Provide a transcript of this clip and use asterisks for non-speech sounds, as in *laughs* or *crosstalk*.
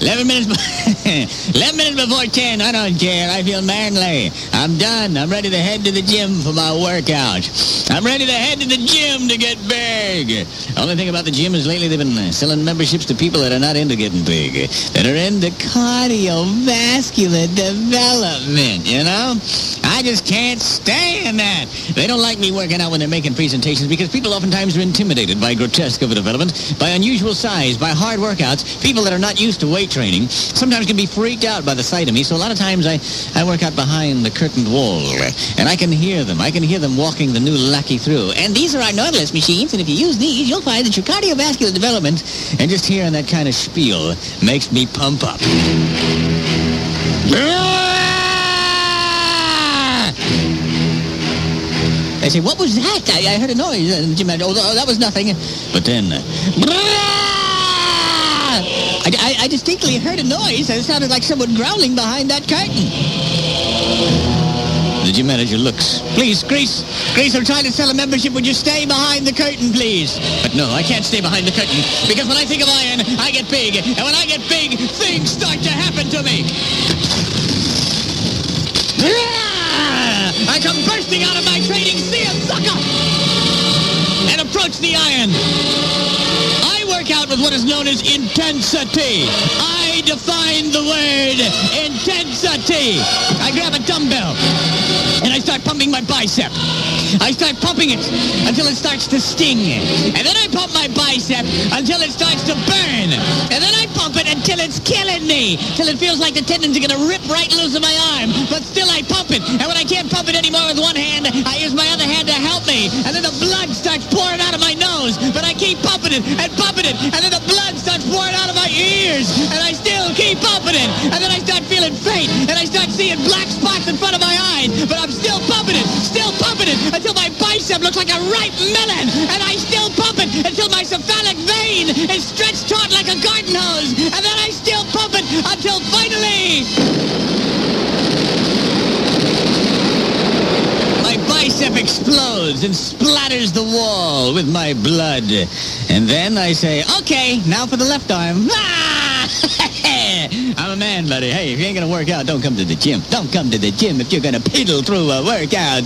11 minutes, be- *laughs* 11 minutes before 10. I don't care. I feel manly. I'm done. I'm ready to head to the gym for my workout. I'm ready to head to the gym to get big. Only thing about the gym is lately they've been selling memberships to people that are not into getting big, that are into cardiovascular development, you know? I just can't stand that. They don't like me working out when they're making presentations because people oftentimes are intimidated by grotesque development, by unusual size, by hard workouts. People that are not used to weight training sometimes can be freaked out by the sight of me. So a lot of times I, I work out behind the curtained wall, and I can hear them. I can hear them walking the new lackey through. And these are our Nautilus machines, and if you use these, you'll find that your cardiovascular development, and just hearing that kind of spiel makes me pump up. Say, what was that? I, I heard a noise. And Jim, oh, that was nothing. But then, uh, I, I, I distinctly heard a noise. And it sounded like someone growling behind that curtain. The gym manager looks. Please, Grace, Grace, I'm trying to sell a membership. Would you stay behind the curtain, please? But no, I can't stay behind the curtain because when I think of iron, I get big. And when I get big, things start to happen to me. I come bursting out of my training sea of sucker and approach the iron. I work out with what is known as intensity. I define the word intensity. I grab a dumbbell and I start pumping my bicep. I start pumping it until it starts to sting. And then I pump my bicep until it starts to burn. And then I pump it until it's killing me. Till it feels like the tendons are going to rip right loose of my arm. I pump it. And when I can't pump it anymore with one hand, I use my other hand to help me. And then the blood starts pouring out of my nose. But I keep pumping it and pumping it. And then the blood starts pouring out of my ears. And I still keep pumping it. And then I start feeling faint. And I start seeing black spots in front of my eyes. But I'm still pumping it. Still pumping it until my bicep looks like a ripe melon. And I still pump it until my cephalic vein is stretched taut like a garden hose. And then I still pump it until finally... My bicep explodes and splatters the wall with my blood. And then I say, okay, now for the left arm. Ah! *laughs* I'm a man, buddy. Hey, if you ain't gonna work out, don't come to the gym. Don't come to the gym if you're gonna piddle through a workout.